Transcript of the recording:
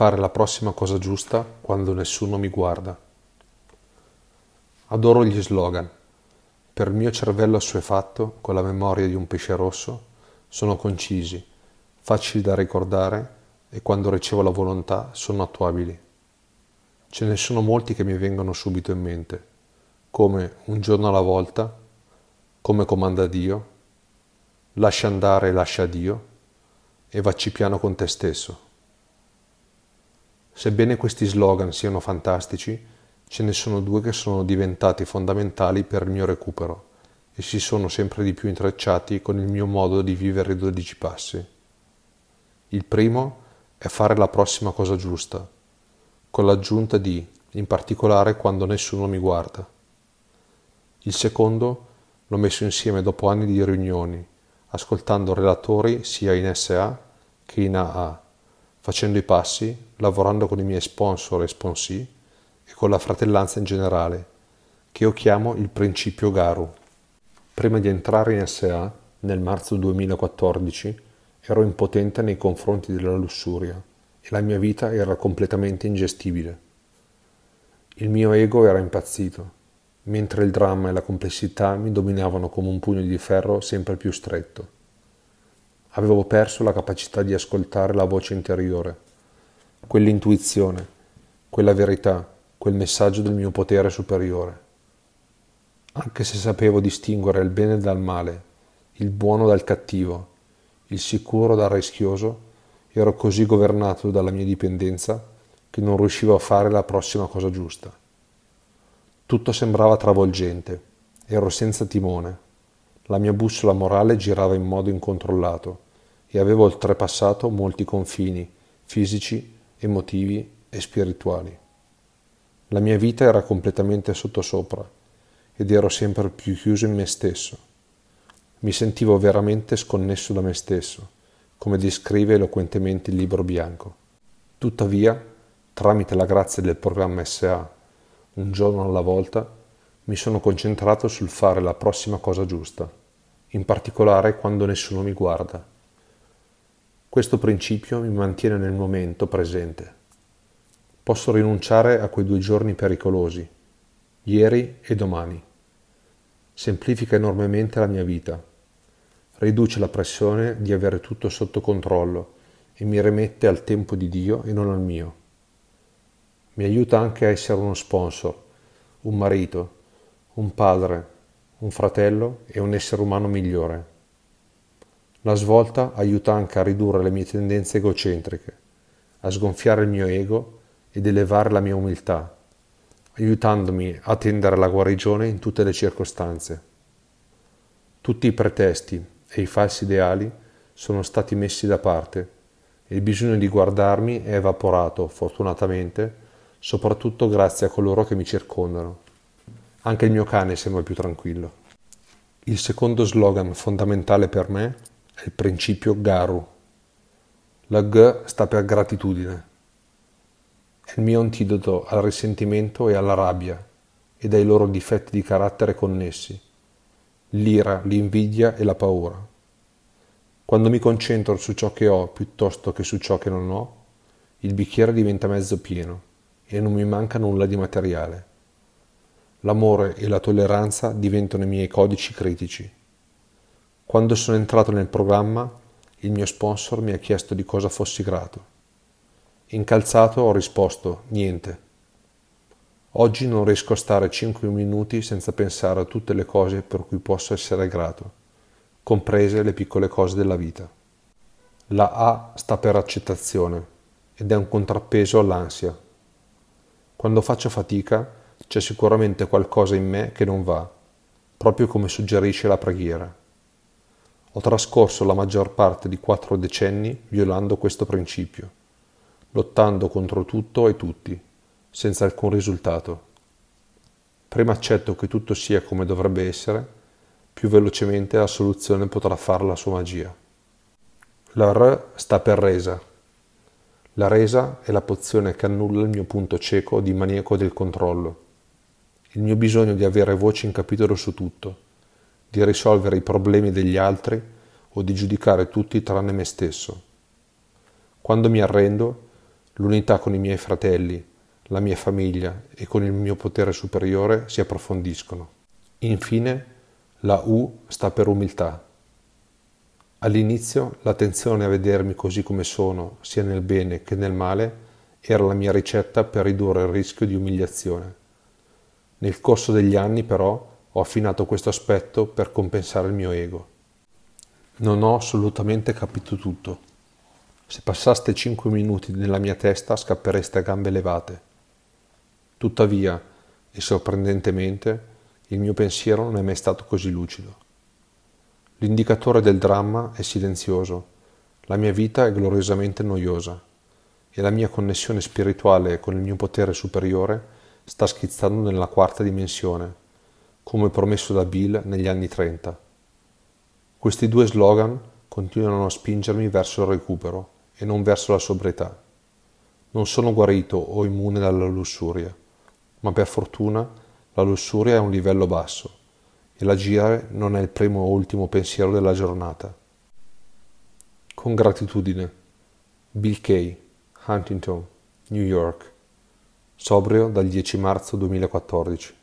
fare la prossima cosa giusta quando nessuno mi guarda. Adoro gli slogan. Per il mio cervello assuefatto, con la memoria di un pesce rosso, sono concisi, facili da ricordare e quando ricevo la volontà sono attuabili. Ce ne sono molti che mi vengono subito in mente, come un giorno alla volta, come comanda Dio, lascia andare e lascia Dio e vacci piano con te stesso. Sebbene questi slogan siano fantastici, ce ne sono due che sono diventati fondamentali per il mio recupero e si sono sempre di più intrecciati con il mio modo di vivere i dodici passi. Il primo è fare la prossima cosa giusta, con l'aggiunta di, in particolare quando nessuno mi guarda. Il secondo l'ho messo insieme dopo anni di riunioni, ascoltando relatori sia in SA che in AA, facendo i passi, lavorando con i miei sponsor e sponsì e con la fratellanza in generale, che io chiamo il principio Garu. Prima di entrare in SA, nel marzo 2014, ero impotente nei confronti della lussuria e la mia vita era completamente ingestibile. Il mio ego era impazzito mentre il dramma e la complessità mi dominavano come un pugno di ferro sempre più stretto. Avevo perso la capacità di ascoltare la voce interiore, quell'intuizione, quella verità, quel messaggio del mio potere superiore. Anche se sapevo distinguere il bene dal male, il buono dal cattivo, il sicuro dal rischioso, ero così governato dalla mia dipendenza che non riuscivo a fare la prossima cosa giusta. Tutto sembrava travolgente. Ero senza timone. La mia bussola morale girava in modo incontrollato e avevo oltrepassato molti confini fisici, emotivi e spirituali. La mia vita era completamente sottosopra ed ero sempre più chiuso in me stesso. Mi sentivo veramente sconnesso da me stesso, come descrive eloquentemente il libro bianco. Tuttavia, tramite la grazia del programma SA un giorno alla volta, mi sono concentrato sul fare la prossima cosa giusta, in particolare quando nessuno mi guarda. Questo principio mi mantiene nel momento presente. Posso rinunciare a quei due giorni pericolosi, ieri e domani. Semplifica enormemente la mia vita, riduce la pressione di avere tutto sotto controllo e mi rimette al tempo di Dio e non al mio mi aiuta anche a essere uno sponsor, un marito, un padre, un fratello e un essere umano migliore. La svolta aiuta anche a ridurre le mie tendenze egocentriche, a sgonfiare il mio ego ed elevare la mia umiltà, aiutandomi a tendere alla guarigione in tutte le circostanze. Tutti i pretesti e i falsi ideali sono stati messi da parte e il bisogno di guardarmi è evaporato, fortunatamente, soprattutto grazie a coloro che mi circondano. Anche il mio cane sembra più tranquillo. Il secondo slogan fondamentale per me è il principio Garu. La G sta per gratitudine. È il mio antidoto al risentimento e alla rabbia ed ai loro difetti di carattere connessi, l'ira, l'invidia e la paura. Quando mi concentro su ciò che ho piuttosto che su ciò che non ho, il bicchiere diventa mezzo pieno e non mi manca nulla di materiale. L'amore e la tolleranza diventano i miei codici critici. Quando sono entrato nel programma, il mio sponsor mi ha chiesto di cosa fossi grato. Incalzato ho risposto niente. Oggi non riesco a stare 5 minuti senza pensare a tutte le cose per cui posso essere grato, comprese le piccole cose della vita. La A sta per accettazione ed è un contrappeso all'ansia. Quando faccio fatica c'è sicuramente qualcosa in me che non va, proprio come suggerisce la preghiera. Ho trascorso la maggior parte di quattro decenni violando questo principio, lottando contro tutto e tutti, senza alcun risultato. Prima accetto che tutto sia come dovrebbe essere, più velocemente la soluzione potrà fare la sua magia. La R sta per resa la resa è la pozione che annulla il mio punto cieco di maniaco del controllo, il mio bisogno di avere voce in capitolo su tutto, di risolvere i problemi degli altri o di giudicare tutti tranne me stesso. Quando mi arrendo, l'unità con i miei fratelli, la mia famiglia e con il mio potere superiore si approfondiscono. Infine, la U sta per umiltà. All'inizio l'attenzione a vedermi così come sono, sia nel bene che nel male, era la mia ricetta per ridurre il rischio di umiliazione. Nel corso degli anni, però, ho affinato questo aspetto per compensare il mio ego. Non ho assolutamente capito tutto. Se passaste cinque minuti nella mia testa scappereste a gambe levate. Tuttavia, e sorprendentemente, il mio pensiero non è mai stato così lucido. L'indicatore del dramma è silenzioso, la mia vita è gloriosamente noiosa e la mia connessione spirituale con il mio potere superiore sta schizzando nella quarta dimensione, come promesso da Bill negli anni 30. Questi due slogan continuano a spingermi verso il recupero e non verso la sobrietà. Non sono guarito o immune dalla lussuria, ma per fortuna la lussuria è un livello basso e l'agire non è il primo o ultimo pensiero della giornata. Con gratitudine. Bill Kay, Huntington, New York sobrio dal 10 marzo 2014.